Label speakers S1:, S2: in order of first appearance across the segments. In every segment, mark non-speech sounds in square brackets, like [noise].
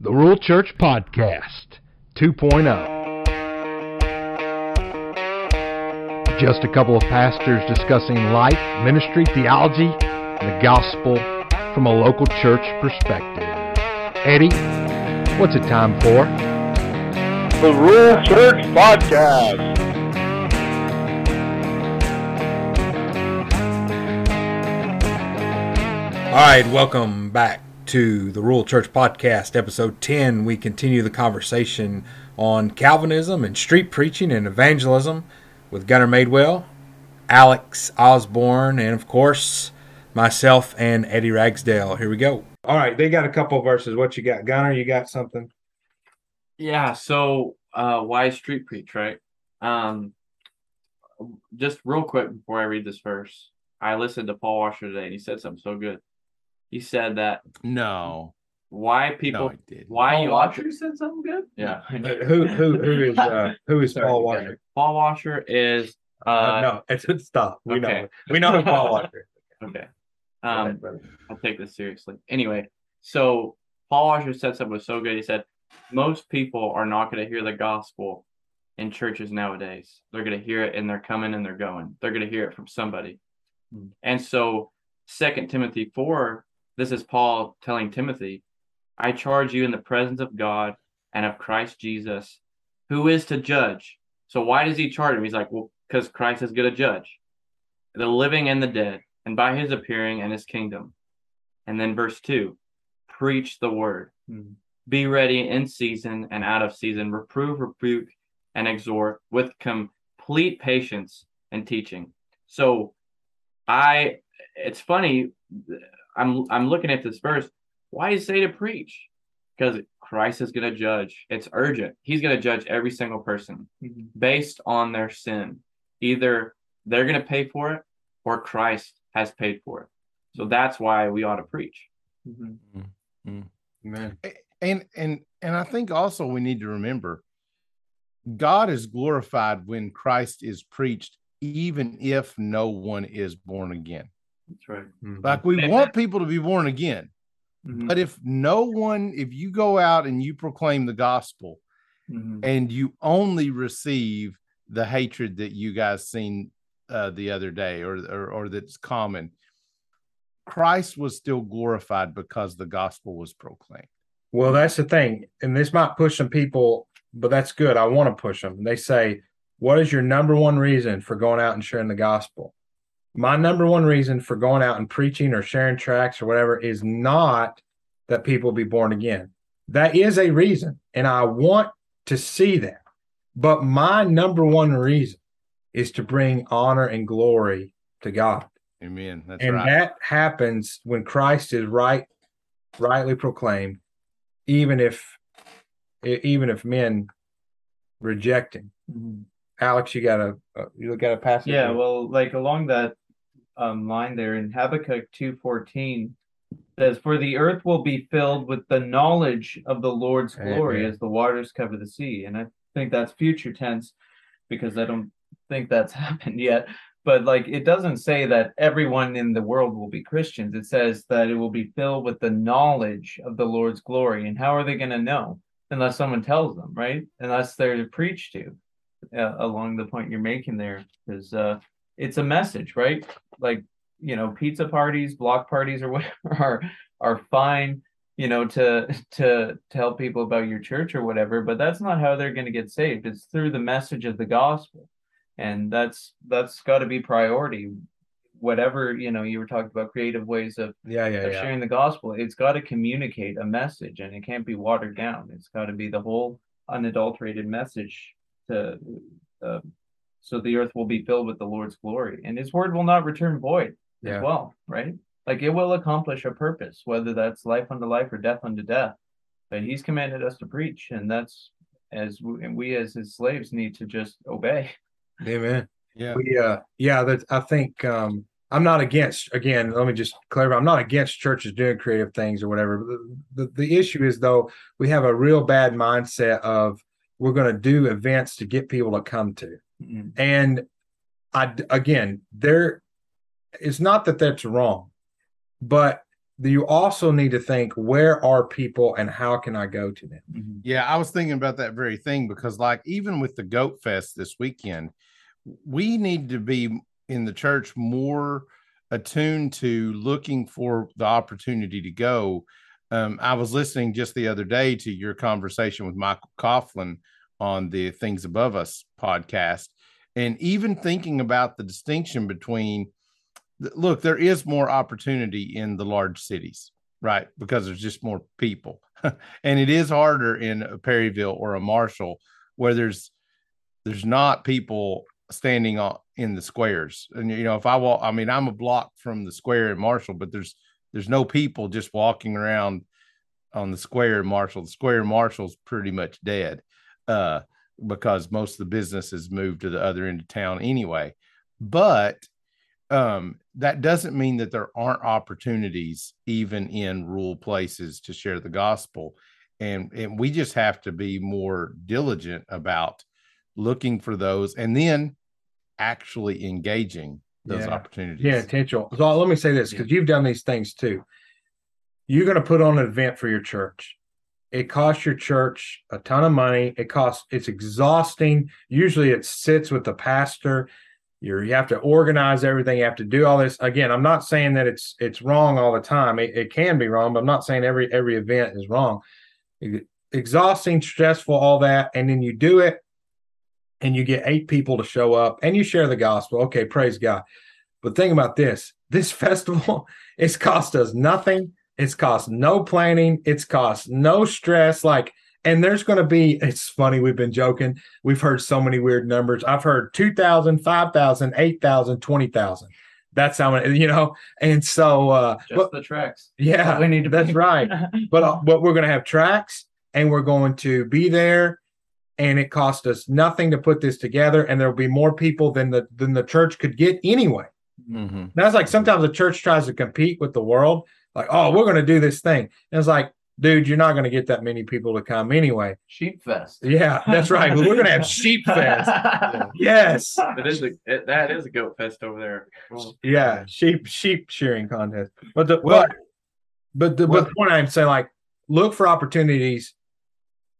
S1: The Rural Church Podcast 2.0. Just a couple of pastors discussing life, ministry, theology, and the gospel from a local church perspective. Eddie, what's it time for?
S2: The Rural Church Podcast.
S3: All right, welcome back to the Rural Church Podcast, episode 10. We continue the conversation on Calvinism and street preaching and evangelism with Gunner Madewell, Alex Osborne, and of course, myself and Eddie Ragsdale. Here we go. All right, they got a couple verses. What you got? Gunnar, you got something?
S4: Yeah, so uh why street preach, right? Um just real quick before I read this verse, I listened to Paul Washer today and he said something so good. He said that
S5: No,
S4: why people
S5: no, did.
S4: why
S6: Paul
S4: you
S6: Washer said something good.
S4: Yeah.
S3: Who who who [laughs] is uh, who is
S4: Sorry,
S3: Paul Washer?
S4: Paul Washer is uh,
S3: Uh, no, it's it's stop. We know we know who Paul [laughs] Washer.
S4: okay. Um
S3: ahead.
S4: I'll take this seriously. Anyway, so Paul Washer said something was so good. He said, most people are not going to hear the gospel in churches nowadays. They're going to hear it and they're coming and they're going. They're going to hear it from somebody.
S3: Hmm.
S4: And so, Second Timothy 4, this is Paul telling Timothy, I charge you in the presence of God and of Christ Jesus, who is to judge. So, why does he charge him? He's like, well, because Christ is going to judge the living and the dead, and by his appearing and his kingdom. And then verse 2 preach the word.
S3: Hmm.
S4: Be ready in season and out of season, reprove, rebuke, and exhort with complete patience and teaching. So I it's funny, I'm I'm looking at this verse. Why is it say to preach? Because Christ is gonna judge. It's urgent. He's gonna judge every single person mm-hmm. based on their sin. Either they're gonna pay for it or Christ has paid for it. So that's why we ought to preach. Mm-hmm. Mm-hmm.
S3: Amen.
S5: and and and I think also we need to remember God is glorified when Christ is preached, even if no one is born again.
S4: That's right.
S3: Mhm.
S5: Like we
S4: Amen.
S5: want people to be born again,
S4: Mm-hmm.
S5: but if no one, if you go out and you proclaim the gospel
S4: Mhm.
S5: and you only receive the hatred that you guys seen uh, the other day, or, or or that's common, Christ was still glorified because the gospel was proclaimed.
S3: Well, that's the thing, and this might push some people, but that's good. I want to push them. They say, "What is your number one reason for going out and sharing the gospel?" My number one reason for going out and preaching or sharing tracts or whatever is not that people be born again. That is a reason, and I want to see that. But my number one reason is to bring honor and glory to God
S5: Amen. That's
S3: and
S5: right.
S3: that happens when Christ is right, rightly proclaimed, even if, even if men reject him. Mm-hmm. Alex, you got a, uh, you got a passage.
S6: Yeah,
S3: there?
S6: well, like along that um, line there in Habakkuk two fourteen says, "For the earth will be filled with the knowledge of the Lord's glory
S3: Amen.
S6: as the waters cover the sea." And I think that's future tense because I don't think that's [laughs] happened yet. But like, it doesn't say that everyone in the world will be Christians. It says that it will be filled with the knowledge of the Lord's glory. And how are they going to know unless someone tells them, right? Unless they're preached to uh, along the point you're making there because uh, it's a message, right? Like you know, pizza parties, block parties, or [laughs] whatever are are fine, you know, to [laughs] to tell people about your church or whatever. But that's not how they're going to get saved. It's through the message of the gospel, and that's that's got to be priority. Whatever you know, you were talking about creative ways of
S3: yeah, yeah,
S6: of
S3: yeah.
S6: sharing the gospel, it's got to communicate a message and it can't be watered down. It's got to be the whole unadulterated message to uh, so the earth will be filled with the Lord's glory and his word will not return void
S3: Yeah.
S6: as well, right? Like it will accomplish a purpose, whether that's life unto life or death unto death. But he's commanded us to preach, and that's as we, and we as his slaves need to just obey.
S3: Amen.
S5: yeah.
S3: We, uh, yeah, that I think um, I'm not against. Again, let me just clarify. I'm not against churches doing creative things or whatever. The, the, the issue is though we have a real bad mindset of we're going to do events to get people to come to. And I again, there it's not that that's wrong, but you also need to think where are people and how can I go to them?
S6: Mhm.
S5: Yeah, I was thinking about that very thing because, like, even with the Goat Fest this weekend, we need to be in the church more attuned to looking for the opportunity to go. Um, I was listening just the other day to your conversation with Michael Coughlin on the Things Above Us podcast, and even thinking about the distinction between look, there is more opportunity in the large cities, right? Because there's just more people. [laughs] and it is harder in a Perryville or a Marshall where there's there's not people standing in the squares. And you know, if I walk, I mean, I'm a block from the square in Marshall, but there's there's no people just walking around on the square in Marshall. The square in Marshall's pretty much dead uh, because most of the businesses moved to the other end of town anyway. But um, that doesn't mean that there aren't opportunities even in rural places to share the gospel. And, and we just have to be more diligent about looking for those and then actually engaging those
S3: Yeah.
S5: opportunities.
S3: Yeah, potential. So let me say this because you've done these things too. You're going to put on an event for your church. It costs your church a ton of money. It costs. It's exhausting. Usually, it sits with the pastor. You're, you have to organize everything. You have to do all this. Again, I'm not saying that it's it's wrong all the time. It, it can be wrong, but I'm not saying every every event is wrong. Exhausting, stressful, all that, and then you do it, and you get eight people to show up, and you share the gospel. Okay, praise God. But think about this this [laughs] festival, it's cost us nothing. It's cost no planning. It's cost no stress. Like, and there's going to be, it's funny, we've been joking. We've heard so many weird numbers. I've heard 2,000, 5,000, 8,000, 20,000. That's how many, you know. And so, uh,
S6: Just
S3: but
S6: the tracks.
S3: yeah,
S6: we need to
S3: that's
S6: be-
S3: right. [laughs] But, uh, but we're going to have tracks and we're going to be there. And it cost us nothing to put this together. And there'll be more people than the, than the church could get anyway.
S5: Mhm.
S3: That's like sometimes the church tries to compete with the world, like, oh, we're going to do this thing. And it's like, dude, you're not going to get that many people to come anyway.
S6: Sheep Fest.
S3: Yeah, that's right. We're going to have sheep [laughs] fest. Yes.
S4: It is a it, that is a goat fest over there. Well,
S3: Yeah, sheep sheep shearing contest. But the
S5: Well-
S3: but but the but the point I'm saying, like, look for opportunities.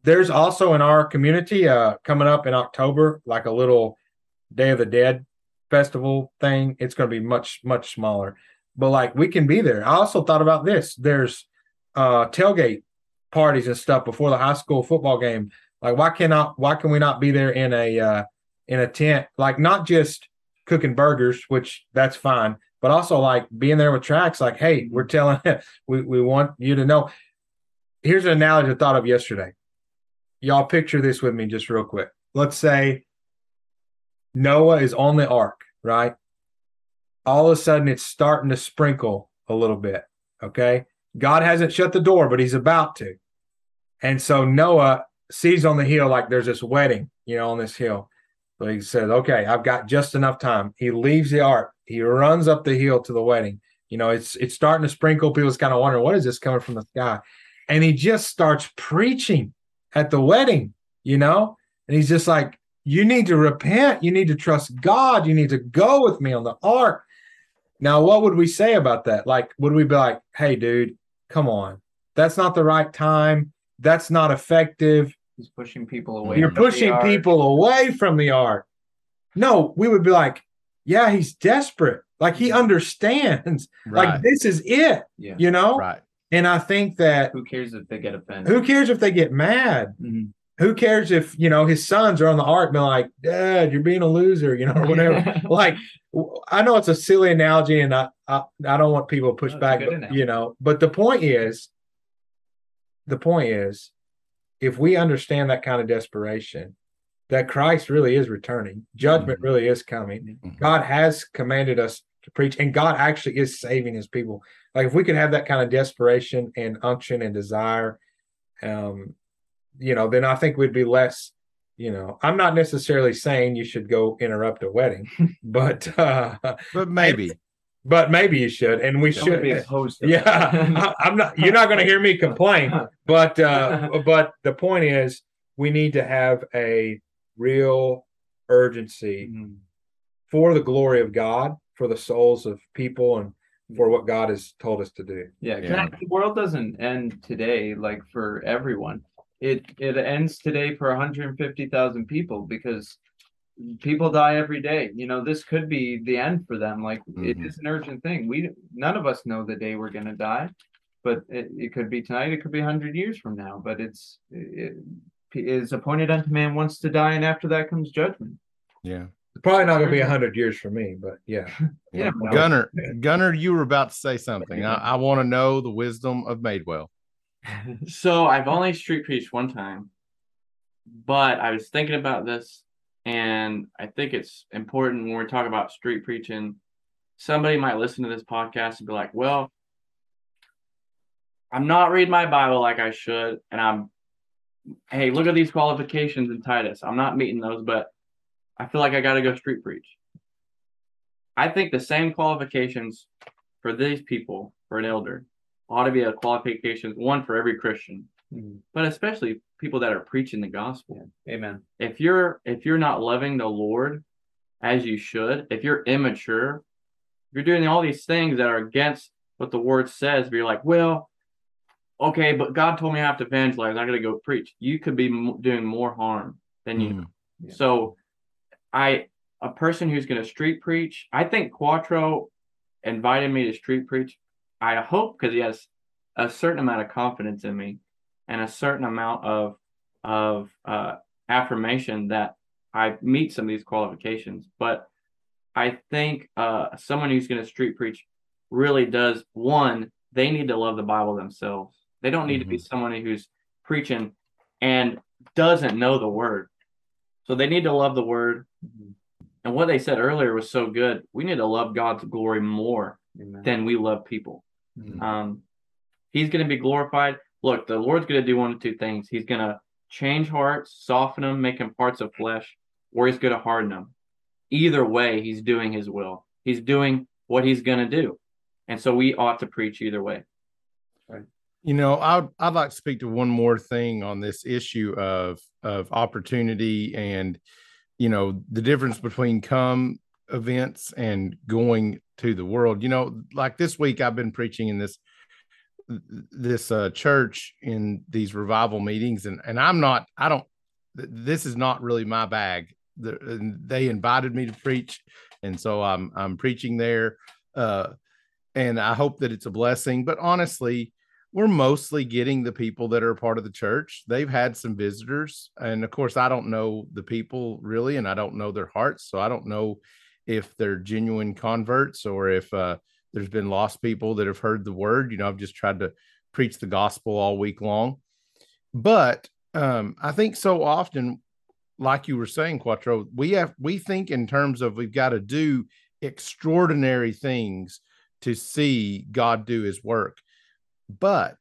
S3: There's also in our community, uh, coming up in October, like a little Day of the Dead festival thing. It's going to be much much smaller, but like we can be there. I also thought about this. There's uh tailgate parties and stuff before the high school football game. Like, why cannot why can we not be there in a uh in a tent? Like, not just cooking burgers, which that's fine, but also like being there with tracks. Like, hey, we're telling [laughs] we we want you to know. Here's an analogy I thought of yesterday. Y'all picture this with me just real quick. Let's say Noah is on the ark, right? All of a sudden, it's starting to sprinkle a little bit. Okay. God hasn't shut the door, but he's about to. And so Noah sees on the hill like there's this wedding, you know, on this hill. So he says, Okay, I've got just enough time. He leaves the ark. He runs up the hill to the wedding. You know, it's it's starting to sprinkle. People's kind of wondering, what is this coming from the sky? And he just starts preaching at the wedding, you know? And he's just like, You need to repent. You need to trust God. You need to go with me on the ark. Now, what would we say about that? Like, would we be like, hey, dude, come on. That's not the right time. That's not effective.
S6: He's pushing people away.
S3: You're pushing people away from the ark. No, we would be like, yeah, he's desperate. Like he understands.
S5: Right.
S3: Like this is it,
S6: Yeah.
S3: you know?
S5: right.
S3: And I think that
S6: Who cares if they get offended?
S3: who cares if they get mad?
S6: Mhm.
S3: Who cares if, you know, his sons are on the ark being like, Dad, you're being a loser, you know, or whatever. [laughs] like I know it's a silly analogy and I I, I don't want people to push
S6: No,
S3: back, but, you know, but the point is the point is if we understand that kind of desperation, that Christ really is returning, judgment
S5: Mhm.
S3: really is coming.
S5: Mhm.
S3: God has commanded us to preach, and God actually is saving his people. Like if we could have that kind of desperation and unction and desire, um, you know, then I think we'd be less, you know, I'm not necessarily saying you should go interrupt a wedding, [laughs] but uh
S5: But maybe. [laughs]
S3: but maybe you should, and we
S6: Don't
S3: should
S6: be opposed to
S3: yeah. I, I'm not. You're not going to hear me complain, but uh, [laughs] but the point is, we need to have a real urgency
S6: Mhm.
S3: for the glory of God, for the souls of people, and for what God has told us to do.
S6: Yeah,
S5: Yeah.
S6: 'cause the world doesn't end today like for everyone. It it ends today for 150,000 people because people die every day. You know, this could be the end for them. Like it
S5: Mhm.
S6: is an urgent thing. We none of us know the day we're going to die, but it, it could be tonight, it could be 100 years from now, but it's it, it is appointed unto man once to die and after that comes judgment.
S5: Yeah.
S3: It's probably not going to be a mm-hmm. hundred years for me, but yeah. [laughs]
S6: Yeah.
S5: Gunner, [laughs] Gunner, you were about to say something. I, I want to [laughs] know the wisdom of Madewell.
S4: So I've only street preached one time, but I was thinking about this, and I think it's important when we're talking about street preaching. Somebody might listen to this podcast and be like, "Well, I'm not reading my Bible like I should, and I'm, hey, look at these qualifications in Titus. I'm not meeting those, but I feel like I got to go street preach." I think the same qualifications for these people for an elder ought to be a qualifications one for every Christian,
S6: Mhm.
S4: but especially people that are preaching the gospel.
S6: Amen.
S4: If you're if you're not loving the Lord as you should, if you're immature, if you're doing all these things that are against what the word says, but you're like, well, okay, but God told me I have to evangelize. I got to go preach. You could be m- doing more harm than you
S5: Mhm.
S6: Yeah.
S4: So, I a person who's going to street preach. I think Quattro invited me to street preach. I hope because he has a certain amount of confidence in me and a certain amount of of uh, affirmation that I meet some of these qualifications. But I think uh, someone who's going to street preach really does one. They need to love the Bible themselves. They don't need to be someone who's preaching and doesn't know the word. So they need to love the word. And what they said earlier was so good. We need to love God's glory more
S6: Amen.
S4: than we love people.
S6: Mhm.
S4: Um, he's going to be glorified. Look, the Lord's going to do one of two things. He's going to change hearts, soften them, make them parts of flesh, or he's going to harden them. Either way, he's doing his will. He's doing what he's going to do. And so we ought to preach either way.
S5: You know, I'd I'd like to speak to one more thing on this issue of of opportunity and you know the difference between come events and going to the world. You know, like this week I've been preaching in this this uh, church in these revival meetings, and and I'm not I don't this is not really my bag. The, they invited me to preach, and so I'm I'm preaching there, uh, and I hope that it's a blessing. But honestly, we're mostly getting the people that are part of the church. They've had some visitors, and of course, I don't know the people really, and I don't know their hearts, so I don't know if they're genuine converts or if uh, there's been lost people that have heard the word. You know, I've just tried to preach the gospel all week long, but um, I think so often, like you were saying, Quattro, we have we think in terms of we've got to do extraordinary things to see God do His work but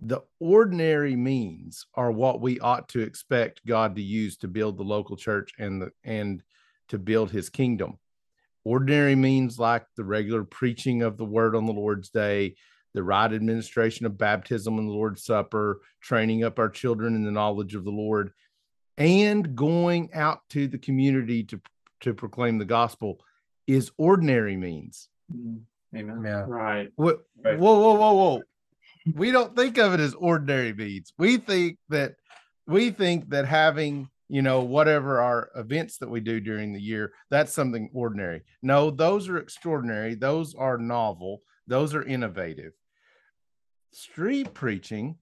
S5: the ordinary means are what we ought to expect God to use to build the local church and the and to build his kingdom. Ordinary means like the regular preaching of the word on the Lord's day, the right administration of baptism and the Lord's Supper, training up our children in the knowledge of the Lord, and going out to the community to to proclaim the gospel is ordinary means.
S6: Mhm. Amen.
S3: Yeah.
S4: Right.
S5: What?
S6: Right.
S5: Whoa, whoa, whoa, whoa! We don't think of it as ordinary means. We think that we think that having you know whatever our events that we do during the year that's something ordinary. No, those are extraordinary. Those are novel. Those are innovative. Street preaching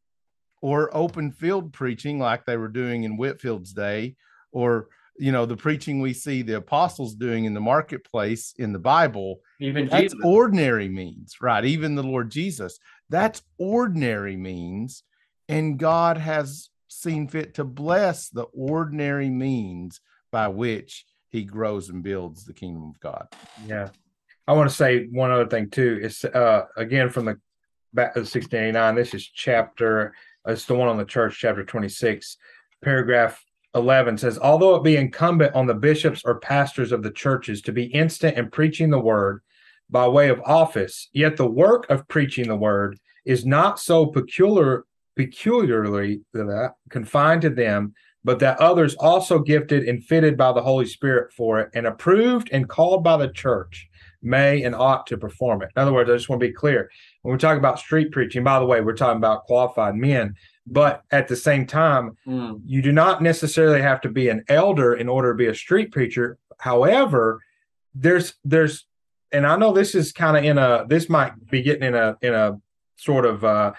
S5: or open field preaching, like they were doing in Whitefield's day, or you know the preaching we see the apostles doing in the marketplace in the Bible
S4: Even
S5: that's
S4: Jesus.
S5: ordinary means, right? Even the Lord Jesus, that's ordinary means. And God has seen fit to bless the ordinary means by which he grows and builds the kingdom of God.
S3: Yeah. I want to say one other thing too. It's uh again from the back of 1689. This is chapter it's the one on the church, chapter 26, paragraph 11 says, Although it be incumbent on the bishops or pastors of the churches to be instant in preaching the word by way of office, yet the work of preaching the word is not so peculiar peculiarly uh, confined to them, but that others also gifted and fitted by the Holy Spirit for it, and approved and called by the church may and ought to perform it. In other words, I just want to be clear. When we talk about street preaching, by the way, we're talking about qualified men, but at the same time,
S4: Mm,
S3: you do not necessarily have to be an elder in order to be a street preacher. However, there's there's and I know this is kind of in a this might be getting in a in a sort of uh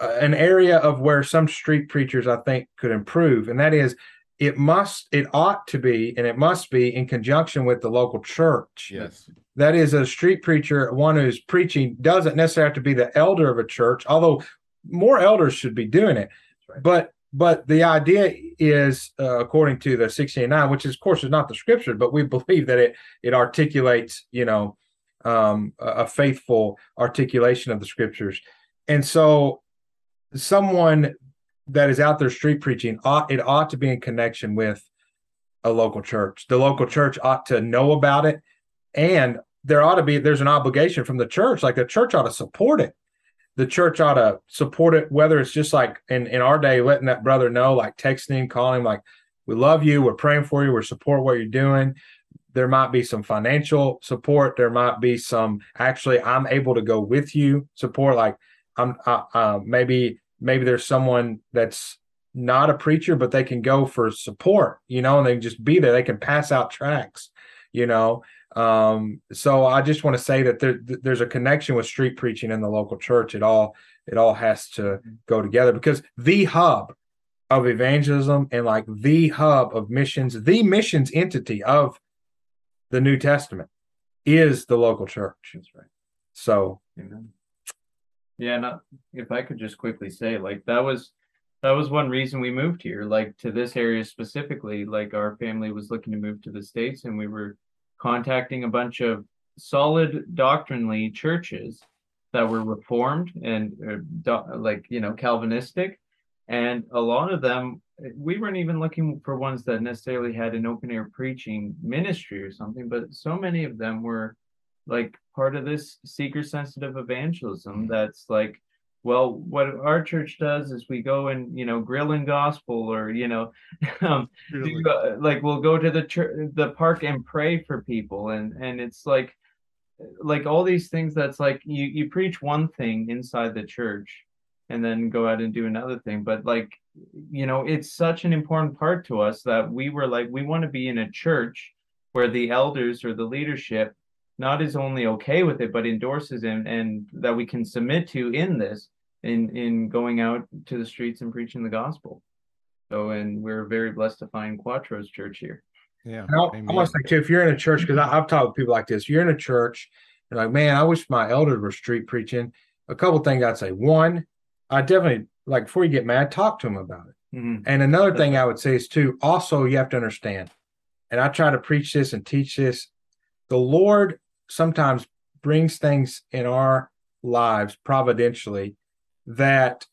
S3: uh, an area of where some street preachers I think could improve, and that is it must it ought to be and it must be in conjunction with the local church.
S5: Yes.
S3: That is a street preacher, one who's preaching doesn't necessarily have to be the elder of a church, although more elders should be doing it. But but the idea is, uh, according to the 69, which is, of course is not the scripture, but we [laughs] believe that it it articulates, you know, um, a, a faithful articulation of the scriptures. And so, someone that is out there street preaching ought it ought to be in connection with a local church. The local church ought to know about it, and there ought to be there's an obligation from the church. Like the church ought to support it the church ought to support it, whether it's just like in, in our day, letting that brother know, like texting calling him, like, we love you, we're praying for you, we're support what you're doing. There might be some financial support. There might be some actually, I'm able to go with you support. Like, I'm uh, uh, maybe maybe there's someone that's not a preacher, but they can go for support, you know, and they just be there. They can pass out tracks, you know. Um, so I just want to say that there, there's a connection with street preaching in the local church. It all it all has to go together because the hub of evangelism and like the hub of missions, the missions entity of the New Testament is the local church.
S6: That's right.
S3: So
S6: Amen. Yeah, not if I could just quickly say, like that was that was one reason we moved here, like to this area specifically. Like our family was looking to move to the States and we were contacting a bunch of solid doctrinally churches that were reformed and uh, like you know Calvinistic, and a lot of them we weren't even looking for ones that necessarily had an open air preaching ministry or something, but so many of them were like part of this seeker sensitive evangelism that's like well what our church does is we go and you know grill and gospel or you know [laughs] um, do, uh, like we'll go to the church the park and pray for people. And and it's like like all these things that's like you you preach one thing inside the church and then go out and do another thing. But like you know it's such an important part to us that we were like we want to be in a church where the elders or the leadership not is only okay with it but endorses it and that we can submit to in this in in going out to the streets and preaching the gospel so and we're very blessed to find quattro's church here
S5: Yeah.
S3: I'll- I want to say too, if you're in a church, because I've talked with people like this, you're in a church, you're like, man, I wish my elders were street preaching. A couple things I'd say. One, I definitely like before you get mad, talk to them about it.
S6: Mhm.
S3: And another thing I would say is too, also you have to understand, and I try to preach this and teach this. The Lord sometimes brings things in our lives providentially that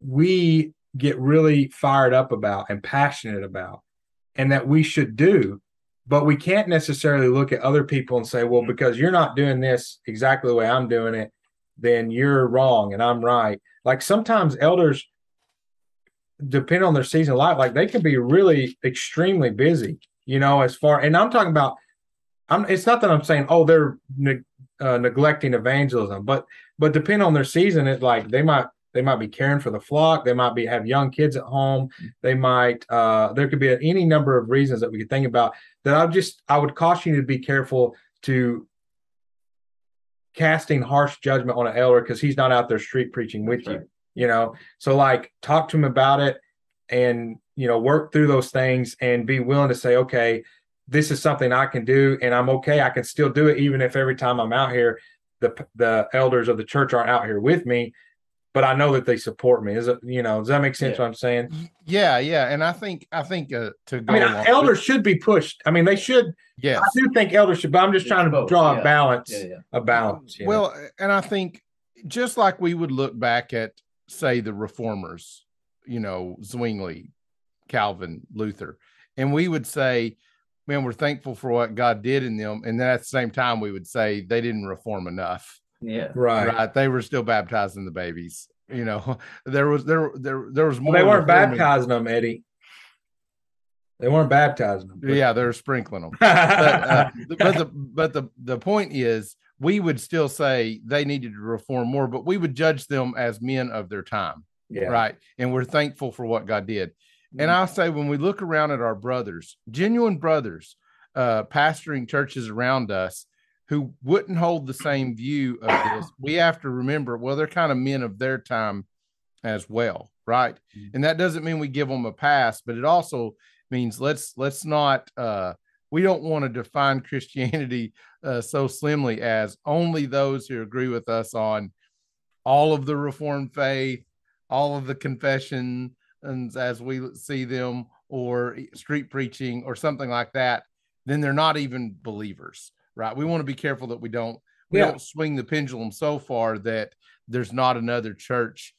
S3: we get really fired up about and passionate about and that we should do but we can't necessarily look at other people and say well mm-hmm. because you're not doing this exactly the way i'm doing it then you're wrong and i'm right. Like sometimes elders depend on their season of life like they can be really extremely busy you know as far and i'm talking about i'm it's not that i'm saying oh they're ne- uh, neglecting evangelism but but depending on their season it's like they might they might be caring for the flock. They might be have young kids at home. They might uh there could be any number of reasons that we could think about that i just i would caution you to be careful to casting harsh judgment on an elder because he's not out there street preaching with
S6: That's
S3: you you know? So like talk to him about it and you know work through those things and be willing to say okay this is something i can do and i'm okay. I can still do it even if every time i'm out here the the elders of the church aren't out here with me but i know that they support me. Is it you know does that make sense
S6: Yeah.
S3: what i'm saying?
S5: Yeah, yeah, and I think I think uh, to go
S3: i mean
S5: along with-
S3: elders should be pushed. I mean they should
S5: yes,
S3: i do think elders should but i'm just
S6: It's
S3: trying to
S6: both,
S3: draw a balance
S6: yeah yeah.
S3: a balance you know?
S5: well, and I think just like we would look back at, say, the reformers, you know, Zwingli, Calvin, Luther, and we would say, man, we're thankful for what God did in them. And then at the same time, we would say they didn't reform enough.
S6: yeah
S3: right
S5: Right. They were still baptizing the babies. You know, [laughs] there was there there there was more.
S3: well, they weren't
S5: reforming-
S3: baptizing them eddie They weren't baptizing them.
S5: Yeah, they're sprinkling them.
S3: but, [laughs]
S5: But, uh, the- but the but the the point is, we would still say they needed to reform more, but we would judge them as men of their time,
S3: yeah.
S5: right? And we're thankful for what God did. And I'll say, when we look around at our brothers, genuine brothers, uh, pastoring churches around us who wouldn't hold the same view of this, [coughs] we have to remember, well, they're kind of men of their time as well, right? And that doesn't mean we give them a pass, but it also means let's let's not uh, we don't want to define [laughs] Christianity uh, so slimly as only those who agree with us on all of the Reformed faith, all of the confession and as we see them or street preaching or something like that then they're not even believers right we want to be careful that we don't we
S3: Yeah.
S5: don't swing the pendulum so far that there's not another church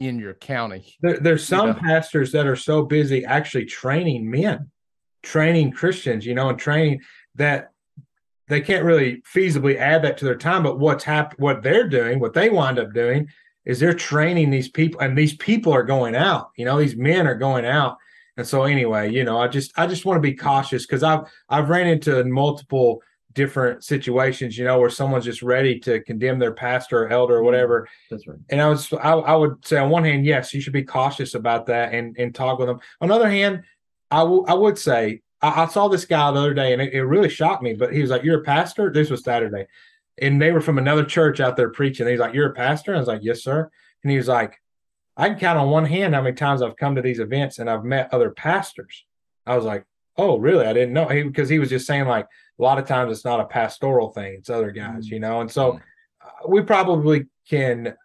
S5: in your county
S3: There, there's some
S5: know.
S3: pastors that are so busy actually training men, training Christians, you know, and training that they can't really feasibly add that to their time. But what's hap- what they're doing, what they wind up doing, is they're training these people, and these people are going out. You know, these men are going out. And so, anyway, you know, I just I just want to be cautious because I've I've ran into multiple different situations, you know, where someone's just ready to condemn their pastor or elder or mm-hmm. whatever,
S6: That's right.
S3: and I was I, I would say on one hand, yes, you should be cautious about that and and talk with them. On the other hand, I w- I would say I, I saw this guy the other day and it, it really shocked me. But he was like, "You're a pastor." This was Saturday, and they were from another church out there preaching. He's like, "You're a pastor?" And I was like, "Yes, sir." And he was like, "I can count on one hand how many times I've come to these events and I've met other pastors." I was like, "Oh, really? I didn't know." He, because he was just saying like a lot of times it's not a pastoral thing; it's other guys, you know. And so uh, we probably can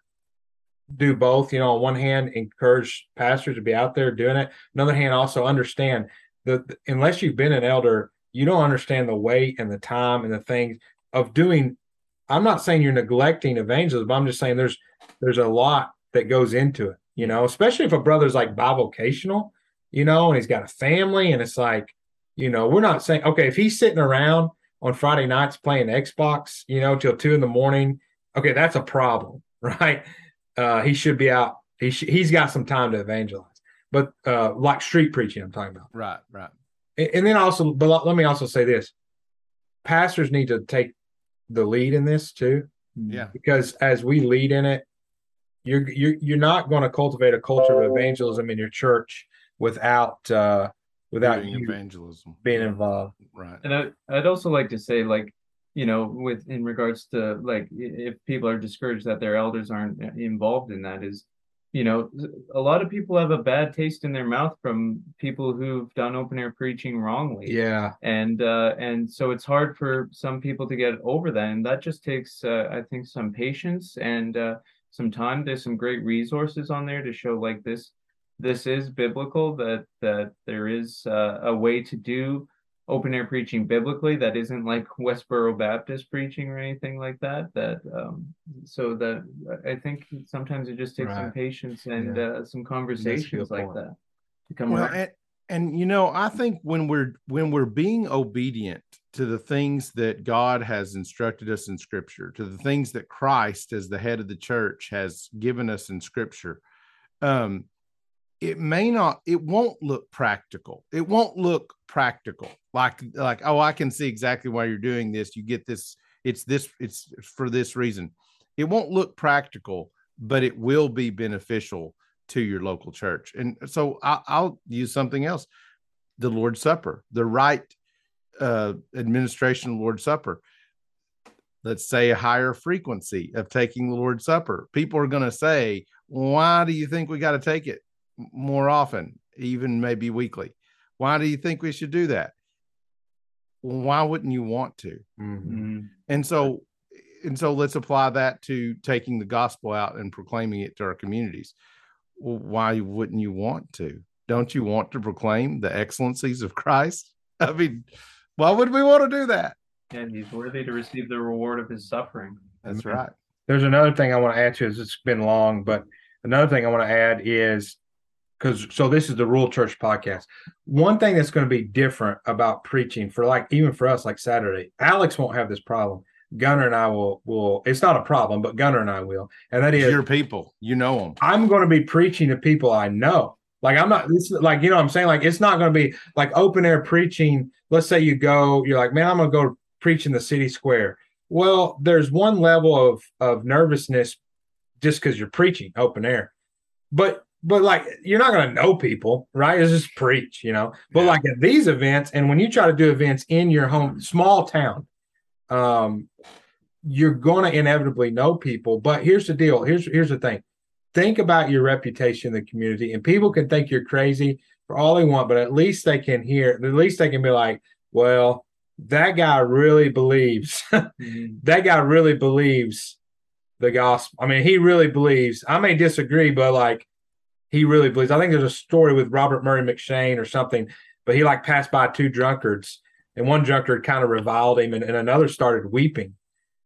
S3: do both. You know, on one hand, encourage pastors to be out there doing it. Another hand, also understand that unless you've been an elder, you don't understand the weight and the time and the things of doing. I'm not saying you're neglecting evangelism, but I'm just saying there's there's a lot that goes into it. You know, especially if a brother's like bivocational, you know, and he's got a family, and it's like, you know, we're not saying okay if he's sitting around on Friday nights playing Xbox, you know, till two in the morning. Okay, that's a problem, [laughs] right? Uh, he should be out. He sh- he's got some time to evangelize, but uh, like street preaching, I'm talking about.
S5: right right
S3: And, and then also, but let me also say this: pastors need to take the lead in this too,
S5: yeah.
S3: Because as we lead in it, you're you're you're not going to cultivate a culture of evangelism in your church without uh, without
S5: doing
S3: you
S5: evangelism.
S3: being involved.
S5: right.
S6: And I, I'd also like to say, like, you know, with in regards to like, if people are discouraged that their elders aren't involved in that, is, you know, a lot of people have a bad taste in their mouth from people who've done open air preaching wrongly.
S3: Yeah,
S6: And uh, and so it's hard for some people to get over that, and that just takes, uh, I think, some patience and uh, some time. There's some great resources on there to show like this, this is biblical. That that there is uh, a way to do open air preaching biblically that isn't like Westboro Baptist preaching or anything like that. That um, so that I think sometimes it just takes some patience and
S3: Yeah.
S6: uh, some conversations like
S3: point.
S6: that to come
S5: well
S6: around.
S5: and, and you know i think when we're when we're being obedient to the things that god has instructed us in scripture to the things that christ as the head of the church has given us in scripture um it may not it won't look practical. It won't look practical. Like like oh i can see exactly why you're doing this. You get this it's this it's for this reason. It won't look practical but it will be beneficial to your local church. And so I, i'll use something else. The lord's supper the right uh administration of lord's supper. Let's say a higher frequency of taking the lord's supper. People are going to say why do you think we got to take it more often, even maybe weekly. Why do you think we should do that? Well, why wouldn't you want to?
S3: Mhm.
S6: Mhm.
S5: And so, and so let's apply that to taking the gospel out and proclaiming it to our communities. Well, why wouldn't you want to? Don't you want to proclaim the excellencies of Christ? [laughs] I mean, why would we want to do that?
S6: And he's worthy to receive the reward of his suffering.
S5: That's right.
S3: There's another thing I want to add to this. It's been long, but another thing I want to add is because so this is the Rural Church podcast. One thing that's going to be different about preaching for like even for us, like Saturday, Alex won't have this problem. Gunner and I will will. It's not a problem, but Gunner and I will, and that
S5: It's
S3: is
S5: your people. You know them.
S3: I'm going to be preaching to people I know. Like I'm not this is like you know what I'm saying like it's not going to be like open air preaching. Let's say you go, you're like, man, I'm going to go preach in the city square. Well, there's one level of of nervousness just because you're preaching open air, but but like you're not going to know people, right? It's just preach, you know. But
S5: Yeah.
S3: like at these events, and when you try to do events in your home, small town, um, you're going to inevitably know people. But here's the deal. Here's here's the thing. Think about your reputation in the community, and people can think you're crazy for all they want, but at least they can hear. At least they can be like, "Well, that guy really believes. [laughs] that guy really believes the gospel. I mean, he really believes. I may disagree, but like, he really believes. I think there's a story with Robert Murray M'Cheyne or something, but he like passed by two drunkards, and one drunkard kind of reviled him, and, and another started weeping.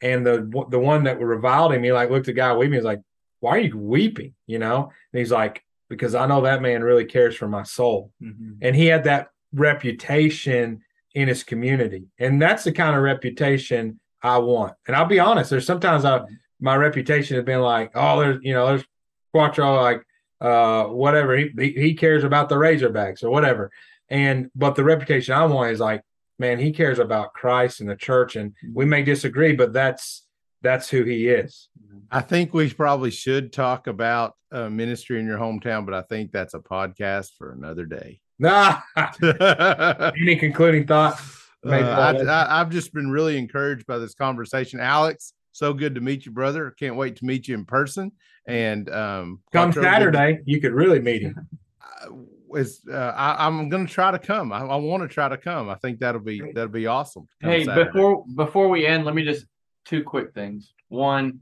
S3: And the the one that reviled him, he like looked at the guy weeping. He's like, "Why are you weeping?" You know, and he's like, "Because I know that man really cares for my soul." Mm-hmm. And he had that reputation in his community, and that's the kind of reputation I want. And I'll be honest, there's sometimes I my reputation has been like, "Oh, there's you know, there's Quattro like uh whatever he he cares about the Razorbacks or whatever." And but the reputation I want is like man, he cares about Christ and the church, and we may disagree, but that's that's who he is.
S5: I think we probably should talk about uh, ministry in your hometown, but I think that's a podcast for another day.
S3: Nah. [laughs]
S5: uh, [laughs]
S3: Any concluding thoughts? Made
S5: I, I, I've just been really encouraged by this conversation. Alex, so good to meet you, brother. Can't wait to meet you in person. And um,
S3: Come
S5: Quattro, good
S3: Saturday, you could really meet him. [laughs]
S5: uh, is uh, I, I'm going to try to come. I, I want to try to come. I think that'll be that'll be awesome.
S4: Hey,
S5: Saturday.
S4: before before we end, let me just two quick things. One,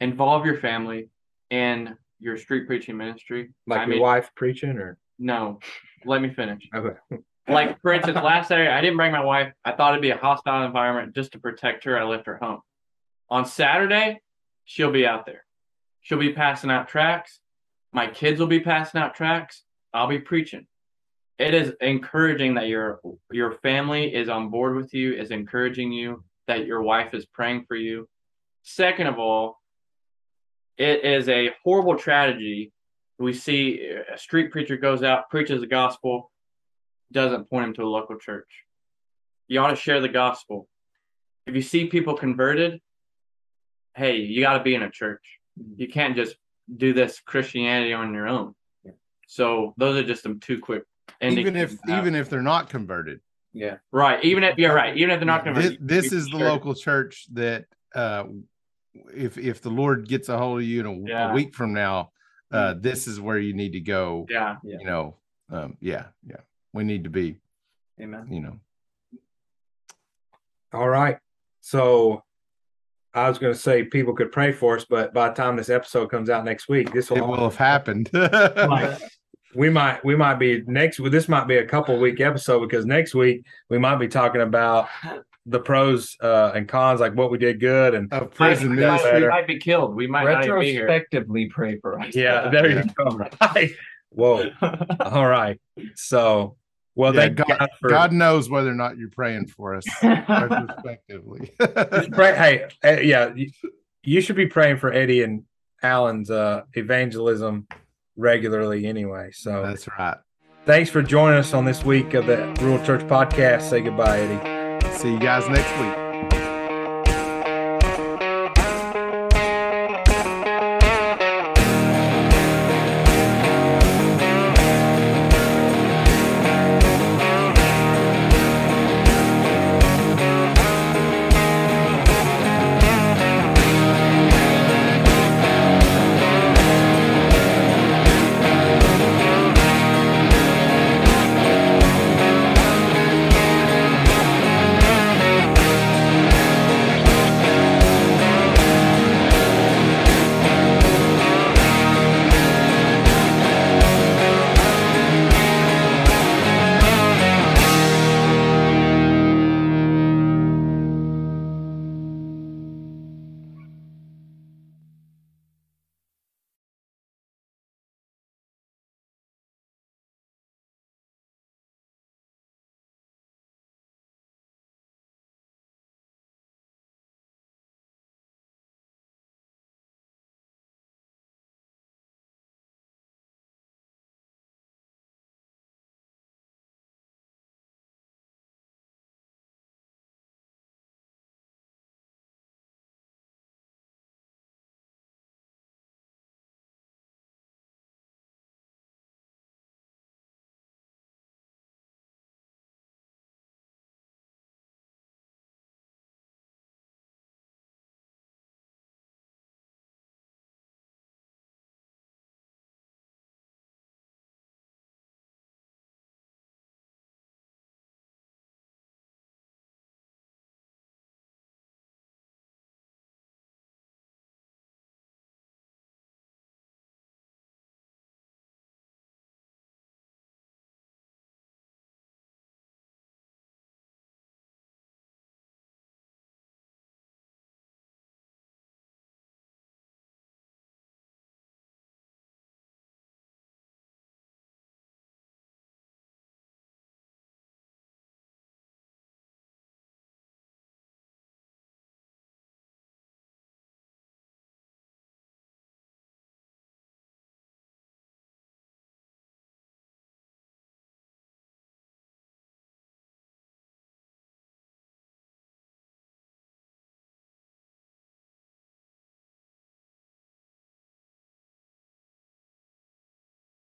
S4: involve your family in your street preaching ministry.
S3: Like
S4: I
S3: your
S4: mean,
S3: wife preaching, or
S4: no, let me finish.
S3: okay.
S4: Like for instance, last Saturday I didn't bring my wife. I thought it'd be a hostile environment just to protect her. I left her home. On Saturday, she'll be out there. She'll be passing out tracks. My kids will be passing out tracks. I'll be preaching. It is encouraging that your your family is on board with you, is encouraging you, that your wife is praying for you. Second of all, it is a horrible tragedy. We see a street preacher goes out, preaches the gospel, doesn't point him to a local church. You ought to share the gospel. If you see people converted, hey, you got to be in a church. You can't just do this Christianity on your own. So those are just some two quick.
S5: even if
S4: indicators
S5: even if they're not converted,
S6: Yeah.
S4: right, even if you're right, even if they're not converted,
S5: this
S4: you
S5: is the
S4: share-
S5: local church that uh, if if the Lord gets a hold of you in a, a
S4: Yeah. Mm-hmm.
S5: week from now, uh, this is where you need to go.
S4: Yeah,
S6: Yeah.
S5: You know, um, yeah, yeah. We need to be,
S6: Amen.
S5: you know,
S3: All right. So I was going to say people could pray for us, but by the time this episode comes out next week, this will,
S5: it will have happened. [laughs]
S3: Like, we might we might be next. This might be a couple week episode because next week we might be talking about the pros uh, and cons, like what we did good and
S5: of prison
S4: might-
S5: ministry.
S4: we might be killed. We might not be here.
S6: Retrospectively, pray for us.
S3: yeah, there
S5: Yeah.
S3: you go. [laughs] Right. Whoa. [laughs] All right. So, well,
S5: Yeah,
S3: thank
S5: God-
S3: God for
S5: God knows whether or not you're praying for us [laughs] retrospectively.
S3: Just pray. Hey, eh, yeah, you, you should be praying for Eddie and Allen's uh, evangelism regularly anyway. So,
S5: That's right.
S3: thanks for joining us on this week of the Rural Church Podcast. Say goodbye, Eddie.
S5: See you guys next week.